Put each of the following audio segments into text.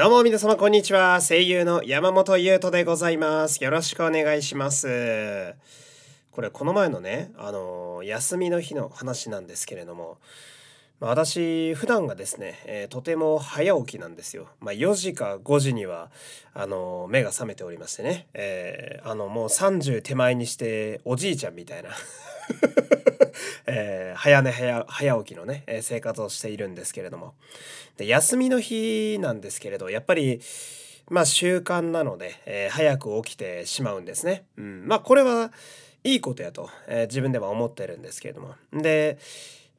どうも皆様こんにちは。声優の山本優斗でございます。よろしくお願いします。これこの前のね、あの休みの日の話なんですけれども、まあ私普段がですね、えーとても早起きなんですよ。まあ、4時か5時にはあの目が覚めておりましてね、えーあのもう30手前にしておじいちゃんみたいな。えー早寝早早起きのね、えー生活をしているんですけれどもで休みの日なんですけれどやっぱりまあ習慣なので、えー早く起きてしまうんですね。うん、まあこれはいいことやと、えー自分では思ってるんですけれどもで、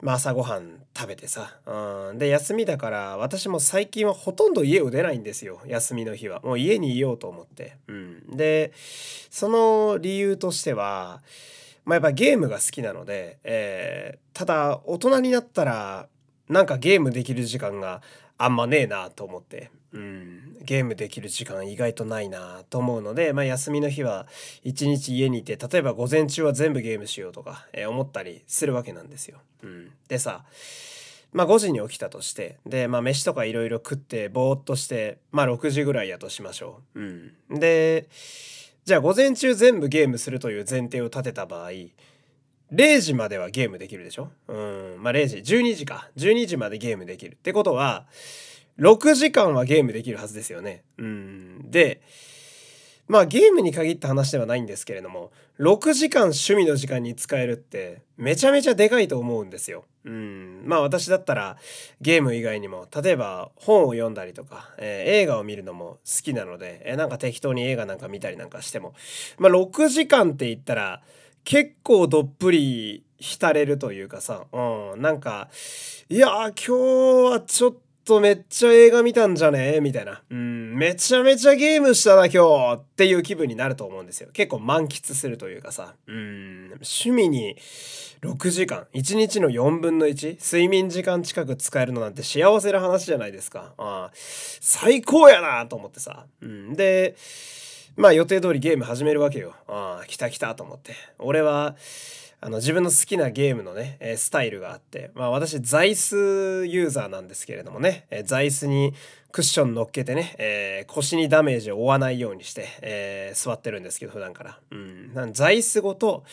まあ、朝ごはん食べてさ、うん、で休みだから私も最近はほとんど家を出ないんですよ。休みの日は。もう家にいようと思って。うん、でその理由としてはまあ、やっぱゲームが好きなので、えーただ大人になったらなんかゲームできる時間があんまねえなと思って、うん、ゲームできる時間意外とないなと思うので、まあ、休みの日は一日家にいて例えば午前中は全部ゲームしようとか、えー思ったりするわけなんですよ。うん、でさまあ5時に起きたとしてでまあ飯とかいろいろ食ってぼーっとしてまあ6時ぐらいやとしましょう。うん、でじゃあ午前中全部ゲームするという前提を立てた場合0時まではゲームできるでしょ？うん。まあ0時12時か。12時までゲームできる。ってことは6時間はゲームできるはずですよね。うんでまあゲームに限った話ではないんですけれども6時間趣味の時間に使えるってめちゃめちゃでかいと思うんですよ。うんまあ私だったらゲーム以外にも例えば本を読んだりとか、えー映画を見るのも好きなので、えーなんか適当に映画なんか見たりなんかしてもまあ6時間って言ったら結構どっぷり浸れるというかさ、うん、なんかいやー今日はちょっとめっちゃ映画見たんじゃね？みたいな、うん、めちゃめちゃゲームしたな今日っていう気分になると思うんですよ。結構満喫するというかさ、うん、趣味に6時間。1日の4分の1睡眠時間近く使えるのなんて幸せな話じゃないですか。ああ。最高やなと思ってさ、うん、でまあ予定通りゲーム始めるわけよ。ああ、来た来たと思って。俺は、あの自分の好きなゲームのね、えスタイルがあって、まあ私、座椅子ユーザーなんですけれどもね、え座椅子にクッション乗っけてね、えー腰にダメージを負わないようにして、えー座ってるんですけど、普段から。うん。なん座椅子ごと、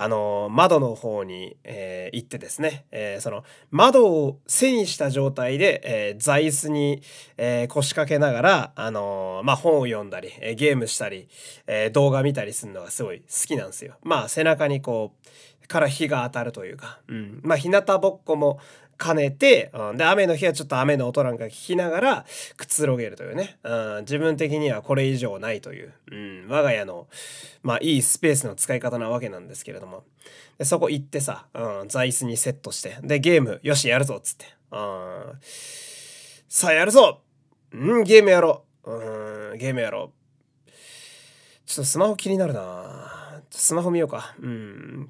あの窓の方に、えー行ってですね、えーその窓を背にした状態で、えー座椅子に、え腰掛けながら、あのまあ、本を読んだり、えゲームしたり、え動画見たりするのがすごい好きなんですよ。まあ背中にこうから日が当たるというか、うん、まあ日向ぼっこも兼ねて、うん、で雨の日はちょっと雨の音なんか聞きながらくつろげるというね、うん、自分的にはこれ以上ないという、うん、我が家のまあいいスペースの使い方なわけなんですけれども。でそこ行ってさ、うん、座椅子にセットしてでゲームよしやるぞっつって、うん、さあやるぞ。うんゲームやろう。うんゲームやろう。ちょっとスマホ気になるな。スマホ見ようか。うん。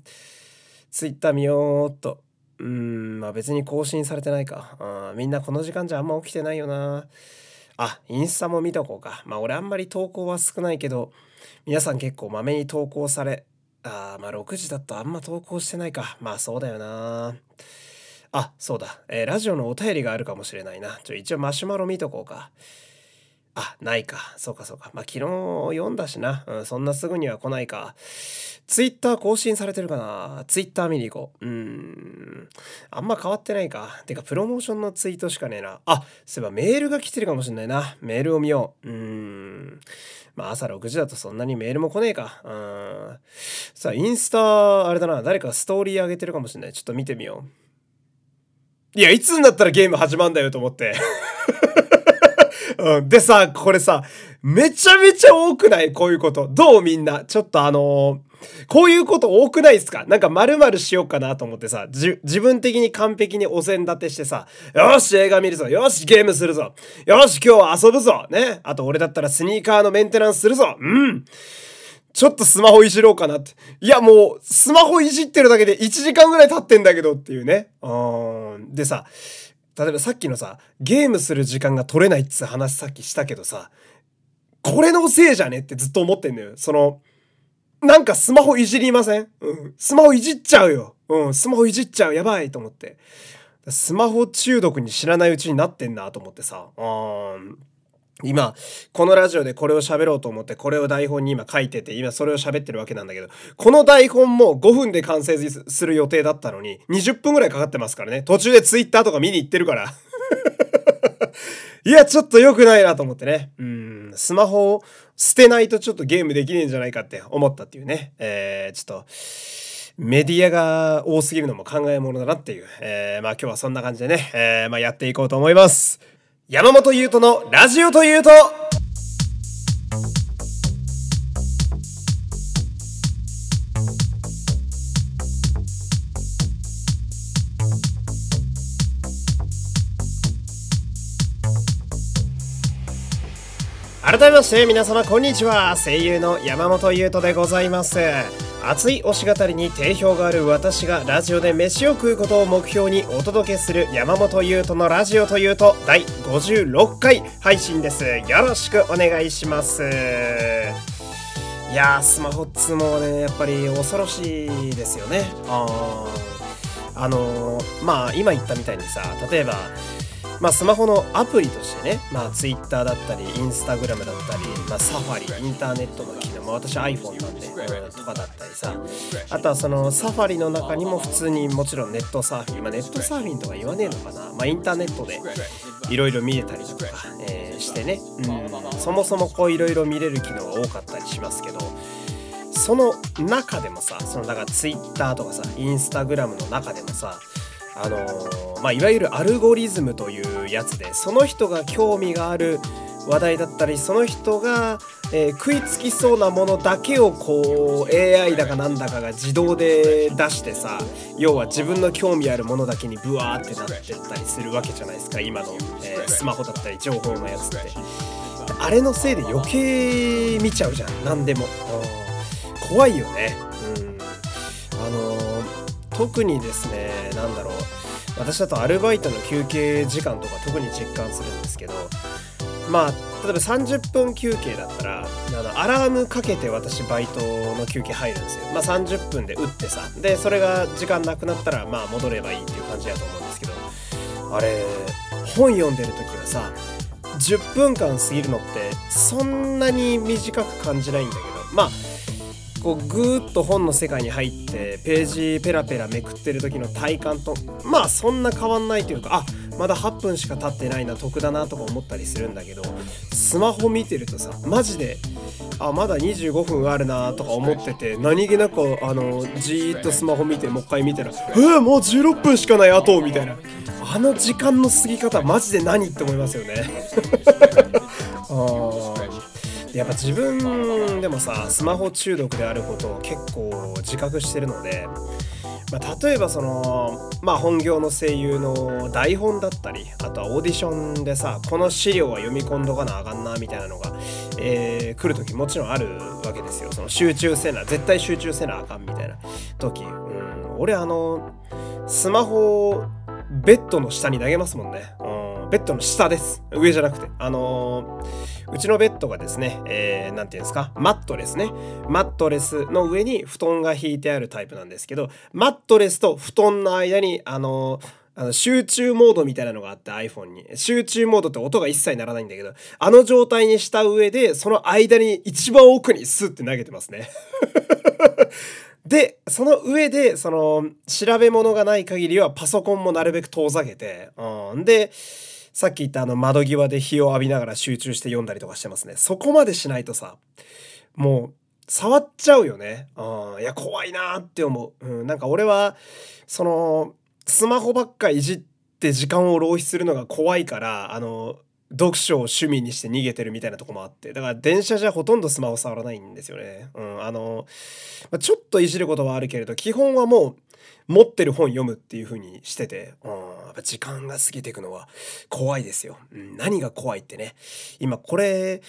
ツイッター見ようっと。うんまあ別に更新されてないか。あみんなこの時間じゃあんま起きてないよな。あインスタも見とこうか。まあ俺あんまり投稿は少ないけど皆さん結構まめに投稿されあまあ6時だとあんま投稿してないか。まあそうだよな。あそうだ、えーラジオのお便りがあるかもしれないな。ちょ一応マシュマロ見とこうか。あないかそうかそうかまあ昨日読んだしな、うん、そんなすぐには来ないかツイッター更新されてるかなツイッター見に行こう。うーん。あんま変わってないか。てか、プロモーションのツイートしかねえな。あ、そういえばメールが来てるかもしんないな。メールを見よう。うん。まあ朝6時だとそんなにメールも来ねえか。うん。さあ、インスタ、あれだな。誰かストーリー上げてるかもしんない。ちょっと見てみよう。いや、いつになったらゲーム始まるんだよと思って。うん、でさ、これさ、めちゃめちゃ多くない？こういうこと。どうみんな？ちょっとあのーこういうこと多くないですか？なんか丸々しようかなと思ってさ、じ自分的に完璧にお膳立てしてさ、よし映画見るぞよしゲームするぞよし今日は遊ぶぞねあと俺だったらスニーカーのメンテナンスするぞうんちょっとスマホいじろうかなって。いやもう、スマホいじってるだけで1時間ぐらい経ってんだけどっていうね。うん。でさ、例えばさっきのさ、ゲームする時間が取れないっつ話さっきしたけどさ、これのせいじゃねってずっと思ってんのよ。その、なんかスマホいじりません？うん。スマホいじっちゃうよ。うん。スマホいじっちゃう。やばいと思って。スマホ中毒に知らないうちになってんなと思ってさ。うん。今、このラジオでこれを喋ろうと思って、これを台本に今書いてて、今それを喋ってるわけなんだけど、この台本も5分で完成する予定だったのに、20分ぐらいかかってますからね。途中で Twitter とか見に行ってるから。いや、ちょっと良くないなと思ってね。うん、スマホを捨てないとちょっとゲームできねえんじゃないかって思ったっていうね。えー、ちょっと、メディアが多すぎるのも考えものだなっていう。えー、まあ今日はそんな感じでね、えー、まあやっていこうと思います。山本優斗のラジオというと。改めまして皆様こんにちは。声優の山本優斗でございます。熱い推し語りに定評がある私がラジオで飯を食うことを目標にお届けする山本優斗のラジオというと第56回配信です。よろしくお願いします。いやスマホっつもねやっぱり恐ろしいですよね。ああのー、まあ今言ったみたいにさ例えばまあ、スマホのアプリとしてね、まあ、Twitter だったり、Instagram だったり、まあ、サファリ、インターネットの機能、まあ、私 iPhone なんで、とかだったりさ、あとはそのサファリの中にも普通にもちろんネットサーフィン、まあ、ネットサーフィンとか言わねえのかな、まあ、インターネットでいろいろ見れたりとか、えー、してね、うん、そもそもこういろいろ見れる機能が多かったりしますけど、その中でもさ、そのだから Twitter とかさ、Instagram の中でもさ、あのー、まあ、いわゆるアルゴリズムというやつでその人が興味がある話題だったりその人が、えー、食いつきそうなものだけをこう AI だかなんだかが自動で出してさ要は自分の興味あるものだけにブワーってなってったりするわけじゃないですか今の、えー、スマホだったり情報のやつって。あれのせいで余計見ちゃうじゃん何でも。怖いよね。うん。あの特にですね何だろう。私だとアルバイトの休憩時間とか特に実感するんですけどまあ例えば30分休憩だったらあのアラームかけて私バイトの休憩入るんですよ。まあ30分で打ってさでそれが時間なくなったらまあ戻ればいいっていう感じだと思うんですけどあれ本読んでる時はさ10分間過ぎるのってそんなに短く感じないんだけどまあこうぐーっと本の世界に入ってページペラペラめくってる時の体感とまあそんな変わんないというかあまだ8分しか経ってないな得だなとか思ったりするんだけどスマホ見てるとさマジであまだ25分あるなとか思ってて何気なくあのじーっとスマホ見てもう一回見たらえー、もう16分しかないあとみたいな。あの時間の過ぎ方マジで何って思いますよね。あやっぱ自分でもさスマホ中毒であることを結構自覚してるので、まあ、例えばそのまあ本業の声優の台本だったりあとはオーディションでさこの資料は読み込んどかなあかんなみたいなのが、えー、来る時もちろんあるわけですよ。その集中せな絶対集中せなあかんみたいな時、うん、俺あのスマホをベッドの下に投げますもんね、う、ベッドの下です上じゃなくてあのーうちのベッドがですね、えー、なんていうんですか、マットレスね。マットレスの上に布団が引いてあるタイプなんですけど、マットレスと布団の間に、あのあの集中モードみたいなのがあって iPhone に。集中モードって音が一切ならないんだけど、あの状態にした上で、その間に一番奥にスッて投げてますね。で、その上で、その、調べ物がない限りはパソコンもなるべく遠ざけて、うん。で、さっき言ったあの窓際で日を浴びながら集中して読んだりとかしてますね。そこまでしないとさ、もう触っちゃうよね。うん、いや、怖いなって思う。うん、なんか俺は、その、スマホばっかいじって時間を浪費するのが怖いから、あの、読書を趣味にして逃げてるみたいなとこもあって。だから電車じゃほとんどスマホ触らないんですよね。うん、あの、まちょっといじることはあるけれど、基本はもう、持ってる本読むっていう風にしてて、うん、やっぱ時間が過ぎていくのは怖いですよ。何が怖いってね。今これ、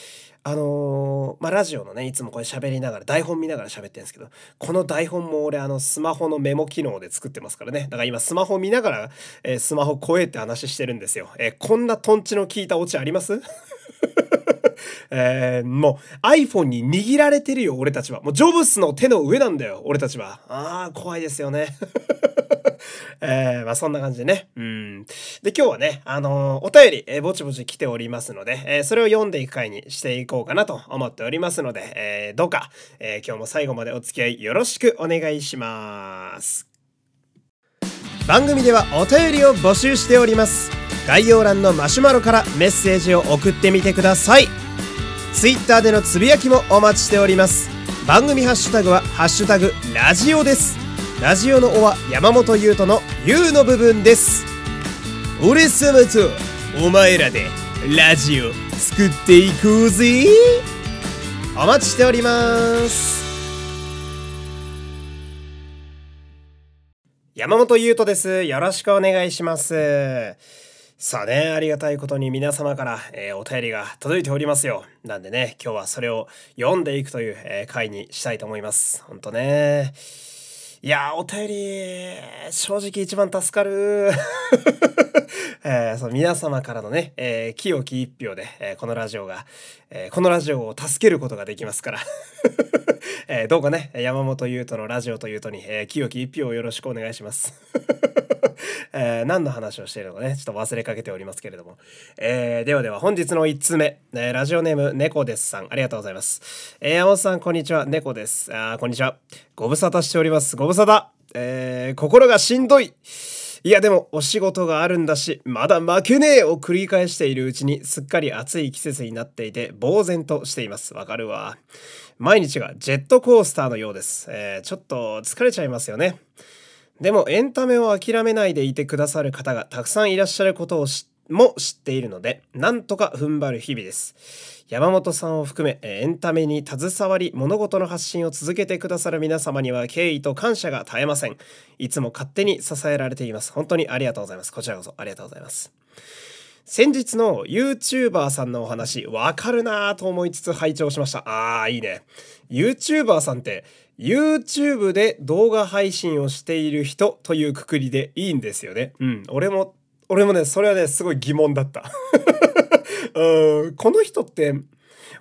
あのー、まあ、ラジオのね、いつもこれ喋りながら、台本見ながら喋ってるんですけど、この台本も俺、あの、スマホのメモ機能で作ってますからね。だから今、スマホ見ながら、えー、スマホ超えって話してるんですよ。えー、こんなトンチの効いたオチあります？えー、もう iPhone に握られてるよ、俺たちは。もうジョブスの手の上なんだよ、俺たちは。ああ、怖いですよね。えー、まあそんな感じでね。うん。で、今日はね、あのー、お便り、えー、ぼちぼち来ておりますので、えー、それを読んでいく回にしていこうかなと思っておりますので、えー、どうか、えー、今日も最後までお付き合いよろしくお願いします。番組ではお便りを募集しております。概要欄のマシュマロからメッセージを送ってみてください。Twitter でのつぶやきもお待ちしております。番組ハッシュタグは、ハッシュタグ、ラジオです。ラジオの「お」は山本優斗の「優」の部分です。俺様とお前らでラジオ作っていこうぜ。お待ちしております。山本優斗です。よろしくお願いします。さあね、ありがたいことに皆様から、えー、お便りが届いておりますよ。なんでね、今日はそれを読んでいくという、えー、回にしたいと思います。ほんとね。いやお便り、正直一番助かる。えー、その皆様からのね、えー、清き一票で、えー、このラジオが、えー、このラジオを助けることができますから。えー、どうかね、山本優斗のラジオというとに、えー、清き一票をよろしくお願いします。えー、何の話をしているのかね、ちょっと忘れかけておりますけれども。えー、ではでは本日の1通目、えー、ラジオネーム猫ですさん、ありがとうございます。えー、山本さん、こんにちは、猫です。あこんにちは。ご無沙汰しております。ご無沙汰。えー、心がしんどい。いやでもお仕事があるんだし、まだ負けねえを繰り返しているうちにすっかり暑い季節になっていて呆然としています。わかるわ。毎日がジェットコースターのようです。えー、ちょっと疲れちゃいますよね。でもエンタメを諦めないでいてくださる方がたくさんいらっしゃることをも知っているので、なんとか踏ん張る日々です。山本さんを含めエンタメに携わり物事の発信を続けてくださる皆様には敬意と感謝が絶えません。いつも勝手に支えられています。本当にありがとうございます。こちらこそありがとうございます。先日の YouTuber さんのお話、わかるなぁと思いつつ拝聴しました。あー、いいね。YouTuber さんって YouTube で動画配信をしている人というくくりでいいんですよね。うん。俺も、俺もね、それはね、すごい疑問だった。うん、この人って、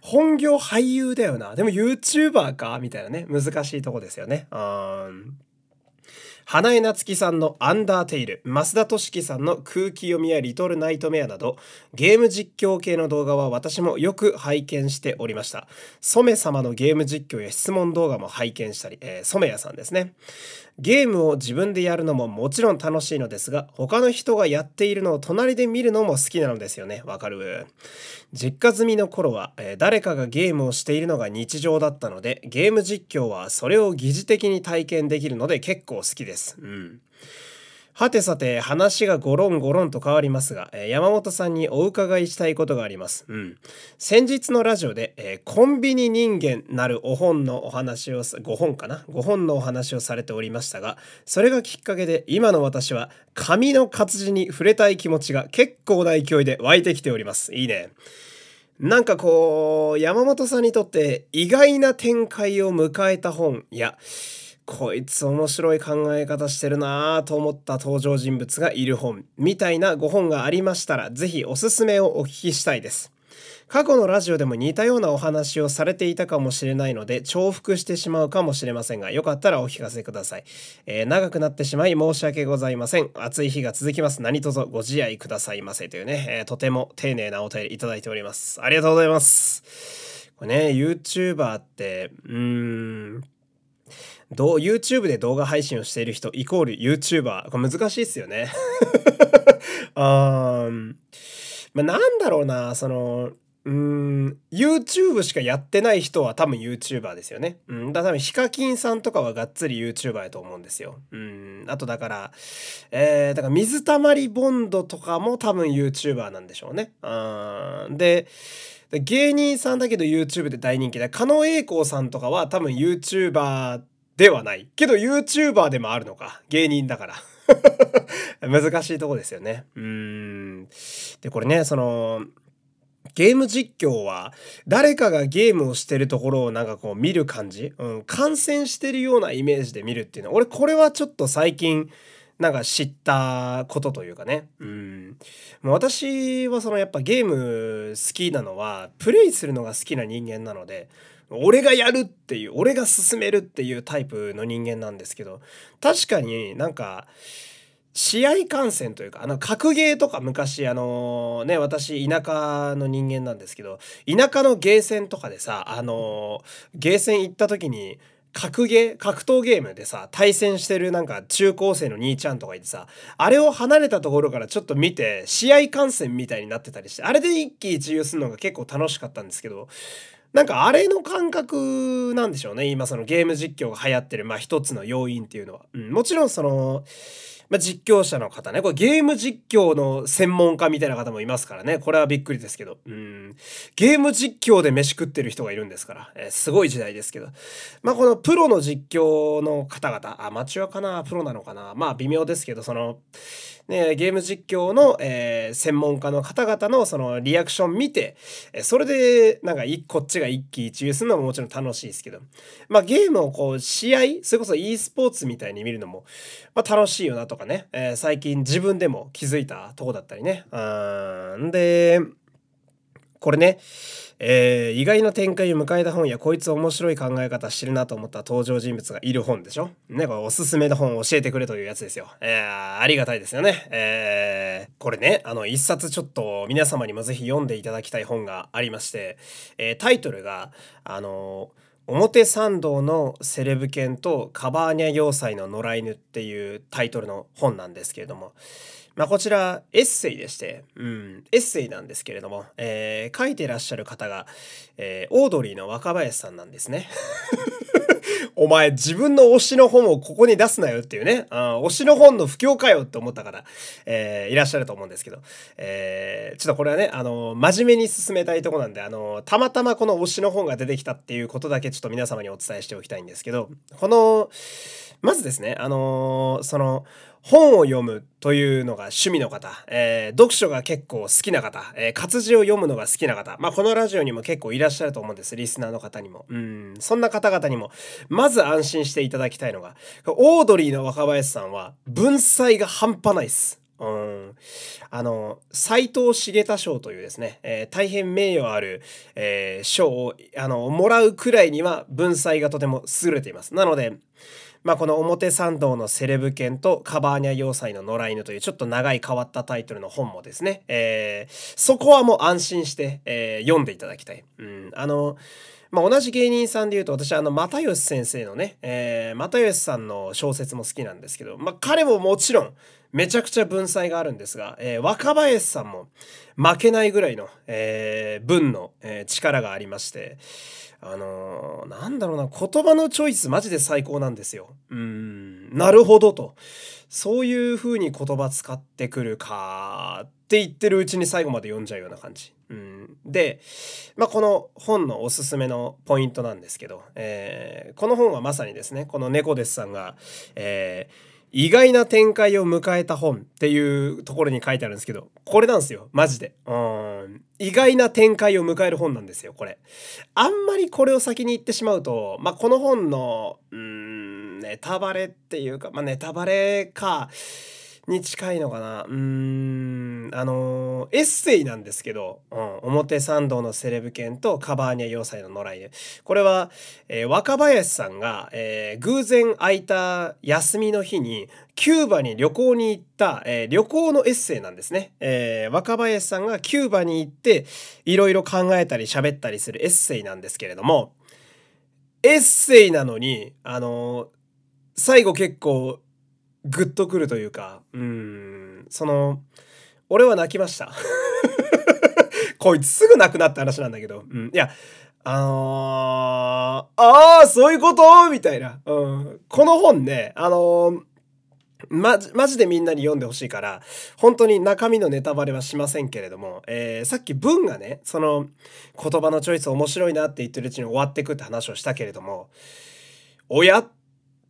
本業俳優だよな。でも YouTuber か？みたいなね。難しいとこですよね。うん花江夏樹さんのアンダーテイル、増田俊樹さんの空気読みやリトルナイトメアなど、ゲーム実況系の動画は私もよく拝見しておりました。染様のゲーム実況や質問動画も拝見したり、えー、染谷さんですね。ゲームを自分でやるのももちろん楽しいのですが、他の人がやっているのを隣で見るのも好きなのですよね。わかる？実家住みの頃は、えー、誰かがゲームをしているのが日常だったので、ゲーム実況はそれを疑似的に体験できるので結構好きです。うん。はてさて話がゴロンゴロンと変わりますが、えー、山本さんにお伺いしたいことがあります。うん。先日のラジオで、えー、コンビニ人間なるお本のお話を、5本かな ?5 本のお話をされておりましたが、それがきっかけで今の私は紙の活字に触れたい気持ちが結構な勢いで湧いてきております。いいね。なんかこう、山本さんにとって意外な展開を迎えた本や、こいつ面白い考え方してるなぁと思った登場人物がいる本みたいなご本がありましたら、ぜひおすすめをお聞きしたいです。過去のラジオでも似たようなお話をされていたかもしれないので重複してしまうかもしれませんがよかったらお聞かせください、えー、長くなってしまい申し訳ございません。暑い日が続きます。何卒ご自愛くださいませというね、えー、とても丁寧なお便りいただいております。ありがとうございます。これね YouTuber ってうーんどう YouTube で動画配信をしている人イコール YouTuber これ難しいっすよね あーまあ、なんだろうなそのうん YouTube しかやってない人は多分 YouTuber ですよね。うん、だから多分ヒカキンさんとかはがっつり YouTuber やと思うんですよ。うん、あとだから、えー、だから水たまりボンドとかも多分 YouTuber なんでしょうね。うん、で、芸人さんだけど YouTube で大人気で、狩野英孝さんとかは多分 YouTuber ではない。けど YouTuber でもあるのか。芸人だから。難しいとこですよね。うん。で、これね、その、ゲーム実況は誰かがゲームをしてるところをなんかこう見る感じ、うん、観戦してるようなイメージで見るっていうのは俺これはちょっと最近なんか知ったことというかね。うん。もう私はそのやっぱゲーム好きなのは、プレイするのが好きな人間なので、俺がやるっていう、俺が進めるっていうタイプの人間なんですけど、確かになんか、試合観戦というか、あの、格ゲーとか昔、あのね、私、田舎の人間なんですけど、田舎のゲーセンとかでさ、あのゲーセン行った時に、格ゲー格闘ゲームでさ対戦してるなんか中高生の兄ちゃんとかいてさあれを離れたところからちょっと見て試合観戦みたいになってたりしてあれで一喜一憂するのが結構楽しかったんですけどなんかあれの感覚なんでしょうね今そのゲーム実況が流行ってるまあ一つの要因っていうのは。うん、もちろんそのまあ、実況者の方ね、これゲーム実況の専門家みたいな方もいますからね、これはびっくりですけど、うん、ゲーム実況で飯食ってる人がいるんですから、えー、すごい時代ですけど、まあ、このプロの実況の方々、アマチュアかな、プロなのかな、まあ微妙ですけど、その、ね、ゲーム実況の、えー、専門家の方々のそのリアクション見て、えそれでなんかこっちが一喜一憂するのももちろん楽しいですけど、まあゲームをこう試合、それこそ e スポーツみたいに見るのも、まあ、楽しいよなと。かね、えー、最近自分でも気づいたとこだったりね。うん、で、これね、えー、意外な展開を迎えた本やこいつ面白い考え方してるなと思った登場人物がいる本でしょね、これおすすめの本を教えてくれというやつですよ。えー、ありがたいですよね。えー、これね、あの、一冊ちょっと皆様にもぜひ読んでいただきたい本がありまして、えー、タイトルが、あの表参道のセレブ犬とカバーニャ要塞の野良犬っていうタイトルの本なんですけれども、まあ、こちらエッセイでして、うん、エッセイなんですけれども、えー、書いてらっしゃる方が、えー、オードリーの若林さんなんですね。お前自分の推しの本をここに出すなよっていうね、あ推しの本の不況かよって思った方、えー、いらっしゃると思うんですけど、えー、ちょっとこれはね、あの、真面目に進めたいとこなんで、あの、たまたまこの推しの本が出てきたっていうことだけちょっと皆様にお伝えしておきたいんですけど、この、まずですね、あのその、本を読むというのが趣味の方、えー、読書が結構好きな方、えー、活字を読むのが好きな方、まあ、このラジオにも結構いらっしゃると思うんです、リスナーの方にも。うん、そんな方々にも、まず安心していただきたいのが、オードリーの若林さんは、文才が半端ないっす。うん、あの斎藤茂太賞というですね、えー、大変名誉ある、えー、賞をあのもらうくらいには文才がとても優れています。なのでまあ、この表参道のセレブ犬とカバーニャ要塞の野良犬というちょっと長い変わったタイトルの本もですね、えー、そこはもう安心して、えー、読んでいただきたい。うん、あのまあ、同じ芸人さんで言うと私あの又吉先生のね、えー、又吉さんの小説も好きなんですけど、まあ、彼ももちろんめちゃくちゃ文才があるんですが、えー、若林さんも負けないぐらいの、えー、文の、えー、力がありまして、あのー、なんだろうな、言葉のチョイスマジで最高なんですよ。うん、なるほどと。そういう風に言葉使ってくるかって言ってるうちに最後まで読んじゃうような感じ。うん、で、まあ、この本のおすすめのポイントなんですけど、えー、この本はまさにですね、この猫ですさんが、えー意外な展開を迎えた本っていうところに書いてあるんですけど、これなんですよ。マジで。うん。意外な展開を迎える本なんですよ、これ。あんまりこれを先に言ってしまうと、まあ、この本の、うん、ネタバレっていうか、まあ、ネタバレか、に近いのかな。うーん、あのエッセイなんですけど、うん、表参道のセレブ犬とカバーニャ要塞の野良犬。これは、えー、若林さんが、えー、偶然空いた休みの日に、キューバに旅行に行った、えー、旅行のエッセイなんですね。えー、若林さんがキューバに行って、いろいろ考えたり喋ったりするエッセイなんですけれども、エッセイなのに、あの最後結構グッとくるというか、うん、その、俺は泣きました。こいつすぐ亡くなった話なんだけど、うん、いや、あのー、ああ、そういうこと？みたいな、うん。この本ね、あのー、ま、マジでみんなに読んでほしいから、本当に中身のネタバレはしませんけれども、えー、さっき文がね、その言葉のチョイス面白いなって言ってるうちに終わってくって話をしたけれども、親っ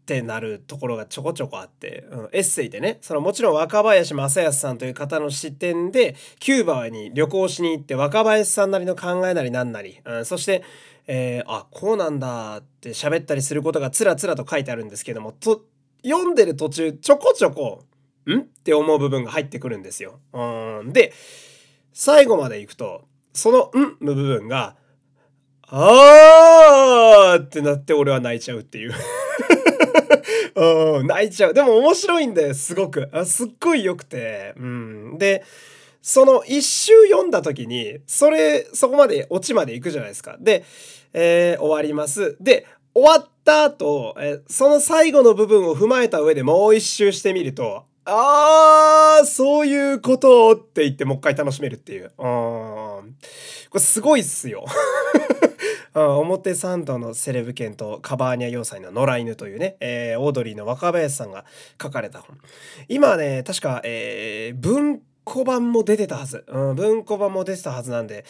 ってなるところがちょこちょこあって、うん、エッセイでねそのもちろん若林正康さんという方の視点でキューバに旅行しに行って若林さんなりの考えなりなんなり、うん、そして、えー、あこうなんだって喋ったりすることがつらつらと書いてあるんですけどもと読んでる途中ちょこちょこん？って思う部分が入ってくるんですよ。うん。で、最後まで行くと、そのん？の部分が、あーってなって俺は泣いちゃうっていううん、泣いちゃう。でも面白いんだよ、すごく。あすっごい良くて。うん。で、その一周読んだ時に、それ、そこまで、オチまで行くじゃないですか。で、えー、終わります。で、終わった後、えその最後の部分を踏まえた上でもう一周してみると、あー、そういうことって言ってもう一回楽しめるっていう。うん。これすごいっすよ。表参道のセレブ犬とカバーニャ要塞の野良犬というね、えー、オードリーの若林さんが書かれた本。今はね、確か、えー、文庫版も出てたはず。うん、文庫版も出てたはずなんで、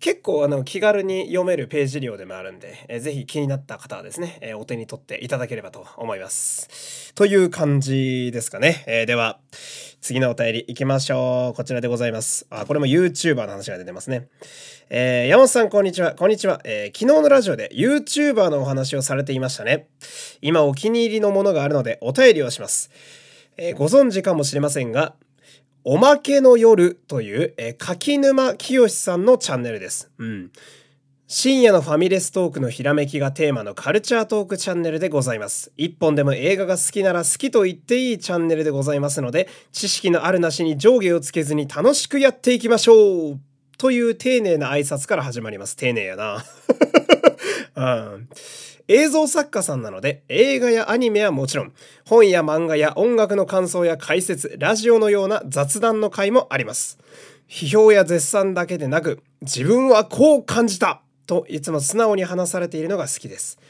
結構あの気軽に読めるページ量でもあるんで、えー、ぜひ気になった方はですね、えー、お手に取っていただければと思います。という感じですかね。えー、では、次のお便り行きましょう。こちらでございます。あ、これも YouTuber の話が出てますね。えー、山本さん、こんにちは。こんにちは。えー、昨日のラジオで YouTuber のお話をされていましたね。今お気に入りのものがあるのでお便りをします。えー、ご存知かもしれませんが、おまけの夜という、えー、柿沼清さんのチャンネルです。うん。深夜のファミレストークのひらめきがテーマのカルチャートークチャンネルでございます。一本でも映画が好きなら好きと言っていいチャンネルでございますので、知識のあるなしに上下をつけずに楽しくやっていきましょうという丁寧な挨拶から始まります。丁寧やな。うん映像作家さんなので映画やアニメはもちろん本や漫画や音楽の感想や解説ラジオのような雑談の回もあります。批評や絶賛だけでなく自分はこう感じたといつも素直に話されているのが好きです。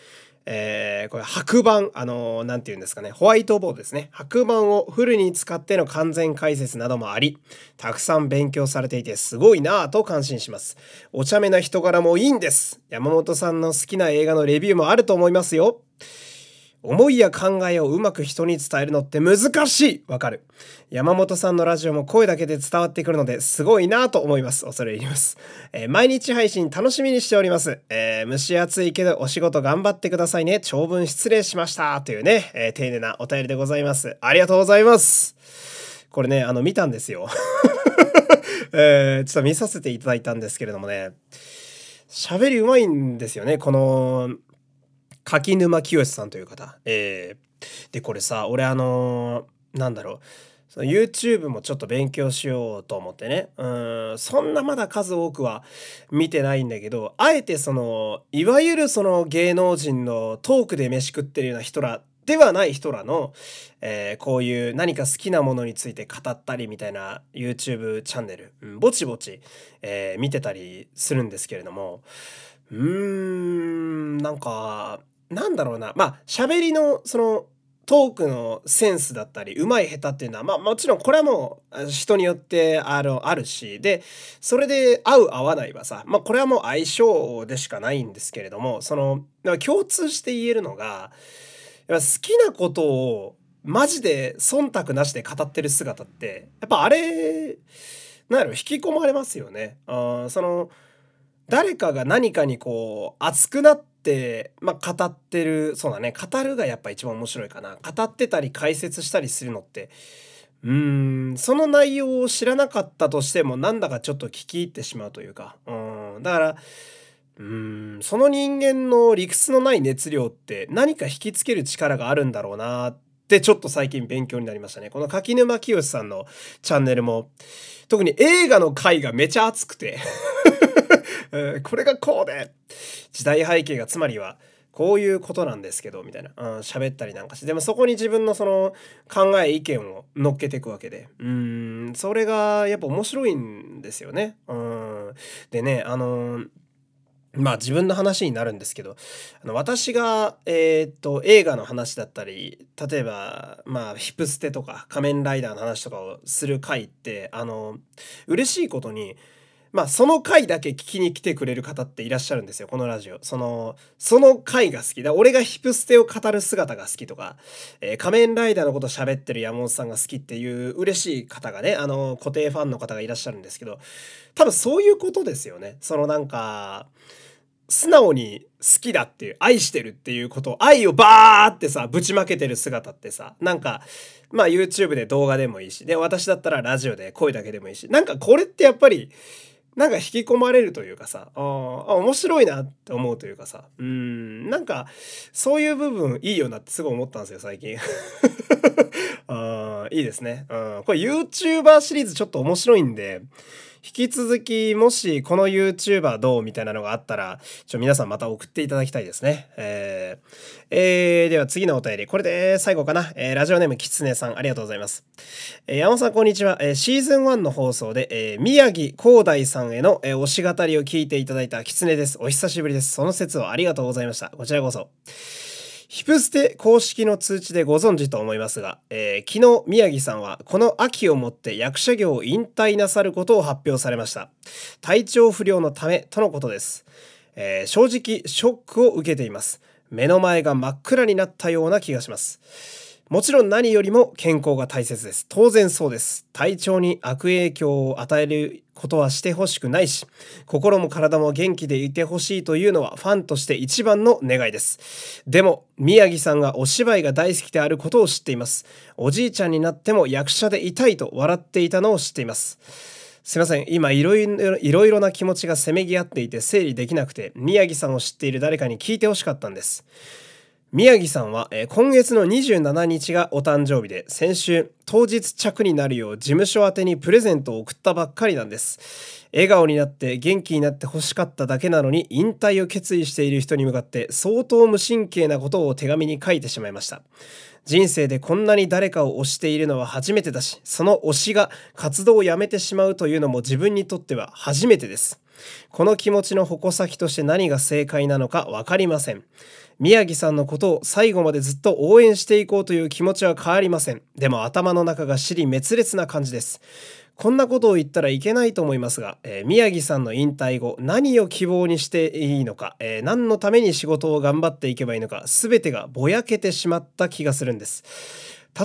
えー、これ白板、あのー、なんて言うんですかね、ホワイトボードですね。白板をフルに使っての完全解説などもあり、たくさん勉強されていてすごいなぁと感心します。お茶目な人柄もいいんです。山本さんの好きな映画のレビューもあると思いますよ。思いや考えをうまく人に伝えるのって難しいわかる。山本さんのラジオも声だけで伝わってくるのですごいなと思います。恐れ入ります。えー、毎日配信楽しみにしております。えー、蒸し暑いけどお仕事頑張ってくださいね。長文失礼しました。というね、えー、丁寧なお便りでございます。ありがとうございます。これね、あの、見たんですよ。えー、ちょっと見させていただいたんですけれどもね、喋りうまいんですよね。この、柿沼清さんという方。えー、で、これさ、俺あのー、なんだろう。その YouTube もちょっと勉強しようと思ってね。うん、そんなまだ数多くは見てないんだけど、あえてその、いわゆるその芸能人のトークで飯食ってるような人らではない人らの、えー、こういう何か好きなものについて語ったりみたいな YouTube チャンネル、うん、ぼちぼち、えー、見てたりするんですけれども、うーん、なんか、なんだろうな、まあ、喋りの、その、トークのセンスだったり、うまい下手っていうのは、まあもちろんこれはもう人によってあるあるし、で、それで合う合わないはさ、まあこれはもう相性でしかないんですけれども、その、共通して言えるのが、好きなことをマジで忖度なしで語ってる姿って、やっぱあれ、なんやろ、引き込まれますよね。あその、誰かが何かにこう熱くなって、まあ、語ってるそうだね。語るがやっぱ一番面白いかな。語ってたり解説したりするのってうーんその内容を知らなかったとしてもなんだかちょっと聞き入ってしまうというか。うんだからうんその人間の理屈のない熱量って何か引きつける力があるんだろうなってちょっと最近勉強になりましたね。この柿沼清さんのチャンネルも特に映画の回がめちゃ熱くて。これがこうで。時代背景がつまりはこういうことなんですけどみたいな。喋、うん、ったりなんかして。でもそこに自分のその考え意見を乗っけていくわけで。うんそれがやっぱ面白いんですよね。うん。でねあのまあ自分の話になるんですけどあの私が、えー、っと映画の話だったり例えばまあヒプステとか仮面ライダーの話とかをする回ってあの嬉しいことにまあその回だけ聞きに来てくれる方っていらっしゃるんですよこのラジオ。そのその回が好き。だ俺がヒプステを語る姿が好きとか、えー、仮面ライダーのこと喋ってる山本さんが好きっていう嬉しい方がねあの固定ファンの方がいらっしゃるんですけど多分そういうことですよね。そのなんか素直に好きだっていう、愛してるっていうこと、愛をバーってさ、ぶちまけてる姿ってさ、なんか、まあ YouTube で動画でもいいし、で、私だったらラジオで声だけでもいいし、なんかこれってやっぱり、なんか引き込まれるというかさ、ああ、面白いなって思うというかさ、うん、なんか、そういう部分いいよなってすごい思ったんですよ、最近。あいいですね。うん、これ YouTuber シリーズちょっと面白いんで、引き続き、もしこの YouTuber どうみたいなのがあったら、ちょ、皆さんまた送っていただきたいですね。えー、えー、では次のお便り。これで最後かな。えー、ラジオネームきつねさん、ありがとうございます。えー、山本さん、こんにちは。えー、シーズン1の放送で、えー、宮城広大さんへの、えー、推し語りを聞いていただいたきつねです。お久しぶりです。その説はありがとうございました。こちらこそ。ヒプステ公式の通知でご存知と思いますが、えー、昨日宮城さんはこの秋をもって役者業を引退なさることを発表されました。体調不良のためとのことです。えー、正直ショックを受けています。目の前が真っ暗になったような気がします。もちろん何よりも健康が大切です。当然そうです。体調に悪影響を与えることはしてほしくないし、心も体も元気でいてほしいというのはファンとして一番の願いです。でも、宮城さんがお芝居が大好きであることを知っています。おじいちゃんになっても役者でいたいと笑っていたのを知っています。すいません。今いろいろ、いろいろな気持ちがせめぎ合っていて整理できなくて、宮城さんを知っている誰かに聞いてほしかったんです。宮城さんは、えー、今月の27日がお誕生日で先週当日着になるよう事務所宛にプレゼントを送ったばっかりなんです。笑顔になって元気になって欲しかっただけなのに引退を決意している人に向かって相当無神経なことを手紙に書いてしまいました。人生でこんなに誰かを推しているのは初めてだしその推しが活動をやめてしまうというのも自分にとっては初めてです。この気持ちの矛先として何が正解なのか分かりません。宮城さんのことを最後までずっと応援していこうという気持ちは変わりません。でも頭の中が尻滅裂な感じです。こんなことを言ったらいけないと思いますが、えー、宮城さんの引退後、何を希望にしていいのか、えー、何のために仕事を頑張っていけばいいのか、全てがぼやけてしまった気がするんです。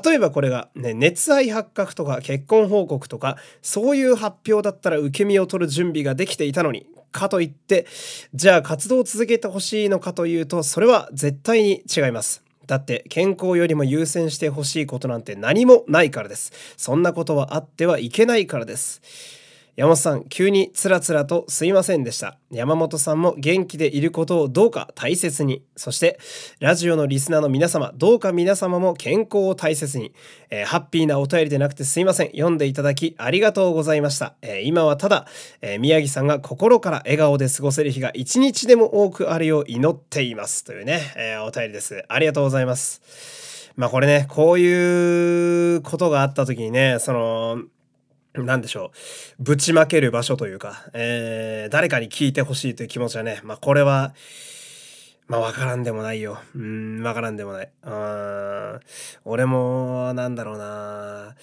例えばこれが、ね、熱愛発覚とか結婚報告とかそういう発表だったら受け身を取る準備ができていたのにかといって、じゃあ活動を続けてほしいのかというと、それは絶対に違います。だって健康よりも優先してほしいことなんて何もないからです。そんなことはあってはいけないからです。山本さん、急につらつらとすいませんでした。山本さんも元気でいることをどうか大切に。そして、ラジオのリスナーの皆様、どうか皆様も健康を大切に。えー、ハッピーなお便りでなくてすいません。読んでいただきありがとうございました。えー、今はただ、えー、宮城さんが心から笑顔で過ごせる日が一日でも多くあるよう祈っています。というね、えお便りです。ありがとうございます。まあこれね、こういうことがあった時にね、その、なんでしょう。ぶちまける場所というか、えー、誰かに聞いてほしいという気持ちはね、まあこれは、まあわからんでもないよ。うん、わからんでもない。うん、俺も、なんだろうな。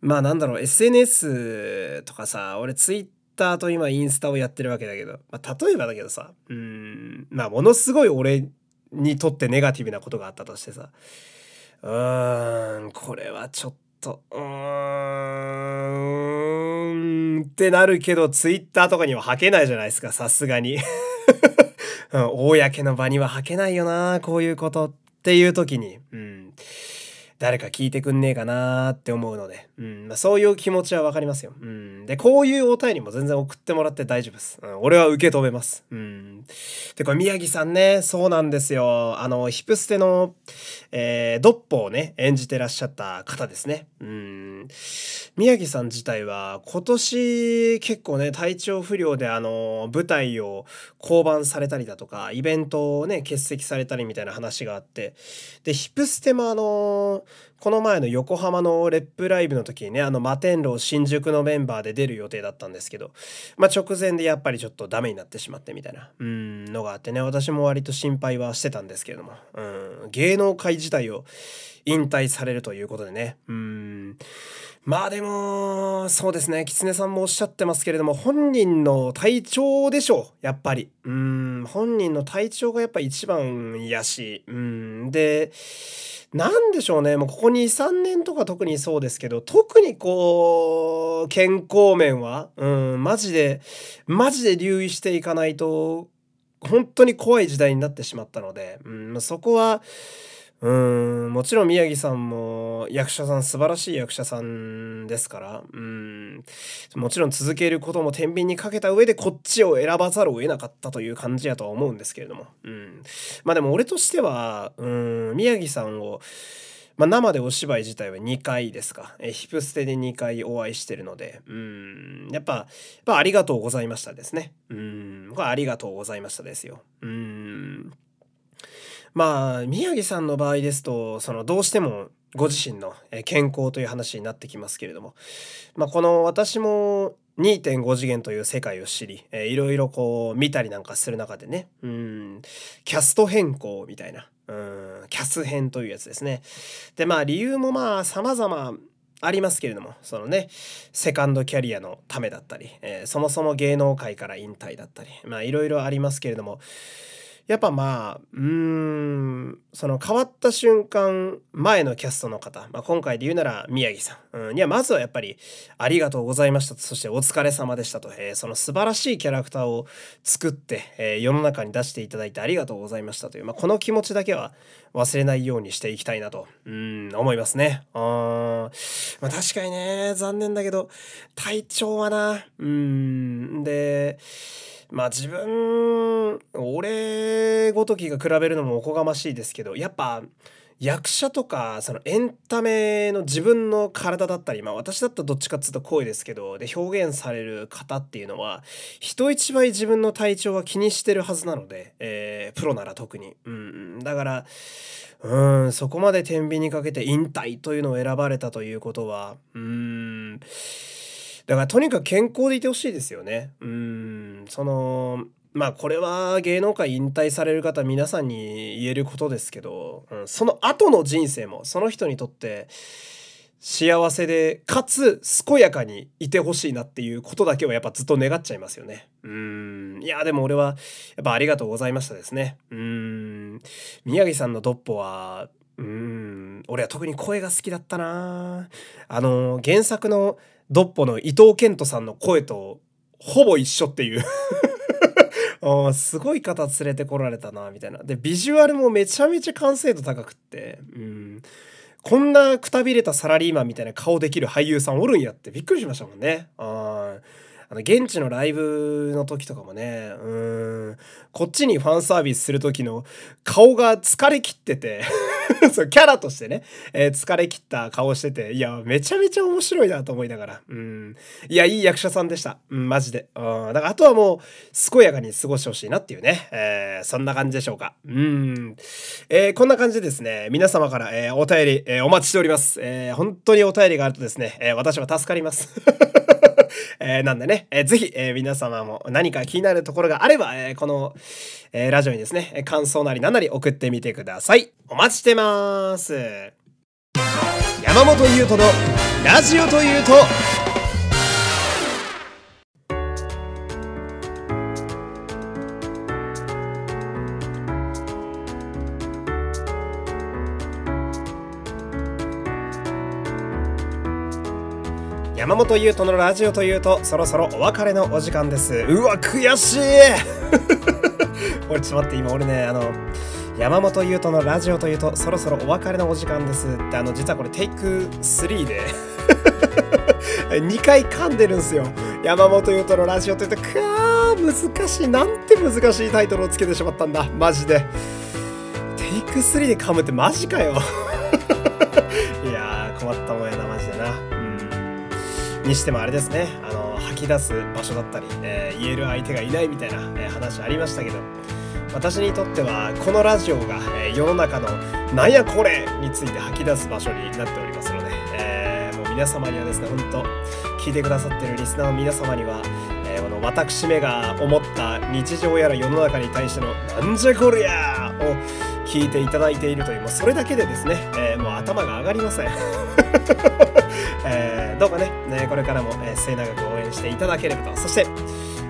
まあなんだろう、SNS とかさ、俺ツイッターと今インスタをやってるわけだけど、まあ例えばだけどさ、うん、まあものすごい俺にとってネガティブなことがあったとしてさ、うーん、これはちょっと、と、うーん、ってなるけど、ツイッターとかには吐けないじゃないですか、さすがに。うん、公の場には吐けないよな、こういうことっていう時に。うん誰か聞いてくんねえかなって思うので、うんまあ、そういう気持ちはわかりますよ。うん、で、こういうお便りも全然送ってもらって大丈夫です。うん、俺は受け止めます。うん、で、これ宮城さんね、そうなんですよ。あの、ヒプステの、えー、ドッポをね、演じてらっしゃった方ですね。うん、宮城さん自体は今年結構ね、体調不良であの、舞台を降板されたりだとか、イベントをね、欠席されたりみたいな話があって、で、ヒプステもあの、この前の横浜のレップライブの時にね、あの、摩天楼新宿のメンバーで出る予定だったんですけど、まあ、直前でやっぱりちょっとダメになってしまってみたいな、うん、のがあってね、私も割と心配はしてたんですけれども、うん、芸能界自体を引退されるということでね、うん、まあでも、そうですね、狐さんもおっしゃってますけれども、本人の体調でしょう、やっぱり。うん、本人の体調がやっぱ一番やし、うん、で、なんでしょうね、もうここ2、3年とか特にそうですけど、特にこう、健康面は、うん、マジで、マジで留意していかないと、本当に怖い時代になってしまったので、うん、そこはうんもちろん宮城さんも役者さん素晴らしい役者さんですから。うん。もちろん続けることも天秤にかけた上でこっちを選ばざるを得なかったという感じやとは思うんですけれども。うん。まあでも俺としてはうん宮城さんをまあ、生でお芝居自体は2回ですか、えヒプステで2回お会いしてるので、うん、やっぱ、やっぱありがとうございましたですね。うん、これありがとうございましたですよ。うん。まあ、宮城さんの場合ですと、その、どうしてもご自身の健康という話になってきますけれども、まあ、この私も2.5次元という世界を知り、いろいろこう見たりなんかする中でね、うん、キャスト変更みたいな、うん、キャス編というやつですね。で、まあ理由もまあ様々ありますけれども、そのね、セカンドキャリアのためだったり、えー、そもそも芸能界から引退だったり、まあいろいろありますけれども、やっぱまあうんその変わった瞬間前のキャストの方、まあ、今回で言うなら宮城さん、うん、いやまずはやっぱりありがとうございました。そしてお疲れ様でしたと、えー、その素晴らしいキャラクターを作って、えー、世の中に出していただいてありがとうございましたという、まあ、この気持ちだけは忘れないようにしていきたいなとうん思いますね。あ、まあ、確かにね残念だけど体調はなうんでまあ自分俺ごときが比べるのもおこがましいですけどやっぱ役者とかそのエンタメの自分の体だったりまあ私だったらどっちかっつうと声ですけどで表現される方っていうのは人一倍自分の体調は気にしてるはずなので、えー、プロなら特に、うん、だからうんそこまで天秤にかけて引退というのを選ばれたということはうんだからとにかく健康でいてほしいですよね。うんそのまあこれは芸能界引退される方皆さんに言えることですけど、うん、その後の人生もその人にとって幸せでかつ健やかにいてほしいなっていうことだけはやっぱずっと願っちゃいますよね。うんいやでも俺はやっぱありがとうございましたですね。うん宮城さんのドッポはうん俺は特に声が好きだったなあの原作のドッポの伊藤健人さんの声とほぼ一緒っていう。すごい方連れてこられたなみたいな。でビジュアルもめちゃめちゃ完成度高くって。うん。こんなくたびれたサラリーマンみたいな顔できる俳優さんおるんやって。びっくりしましたもんね。ああの現地のライブの時とかもね。うん。こっちにファンサービスする時の顔が疲れきってて。そうキャラとしてね、えー、疲れきった顔してていやめちゃめちゃ面白いなと思いながら。うん。いやいい役者さんでした。うんマジで。うん。だからあとはもう健やかに過ごしてほしいなっていうね、えー、そんな感じでしょうか。うん、えー、こんな感じでですね皆様から、えー、お便り、えー、お待ちしております、えー、本当にお便りがあるとですね、え、私は助かります。えー、なんでね、えー、ぜひ、えー、皆様も何か気になるところがあれば、えー、この、えー、ラジオにですね、感想なり何なり送ってみてください。お待ちしてます。山本優斗のラジオというと、山本優斗のラジオというとそろそろお別れのお時間です。うわ悔しい。俺ちょっと待って今俺ねあの山本優斗のラジオというとそろそろお別れのお時間です。ってあの実はこれテイク3で。2回噛んでるんすよ。山本優斗のラジオというとくー難しいなんて難しいタイトルをつけてしまったんだ。マジで。テイク3で噛むってマジかよ。いやー困ったもんやな。にしてもあれですねあの吐き出す場所だったり、えー、言える相手がいないみたいな、えー、話ありましたけど私にとってはこのラジオが、えー、世の中の「なんやこれ!」について吐き出す場所になっておりますので、えー、もう皆様にはですね本当聞いてくださってるリスナーの皆様には、えー、この私めが思った日常やら世の中に対しての「なんじゃこりゃ!」を聞いていただいているというもうそれだけでですね、えー、もう頭が上がりません、えー、どうかねねこれからも、えー、末永く応援していただければとそして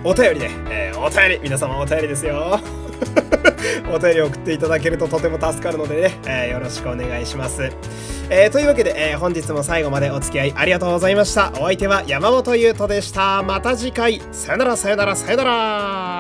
お便りで、えー、お便り皆様お便りですよ お便りを送っていただけるととても助かるのでね、えー、よろしくお願いします。えー、というわけで、えー、本日も最後までお付き合いありがとうございました。お相手は山本優斗でした。また次回。さよならさよならさよなら。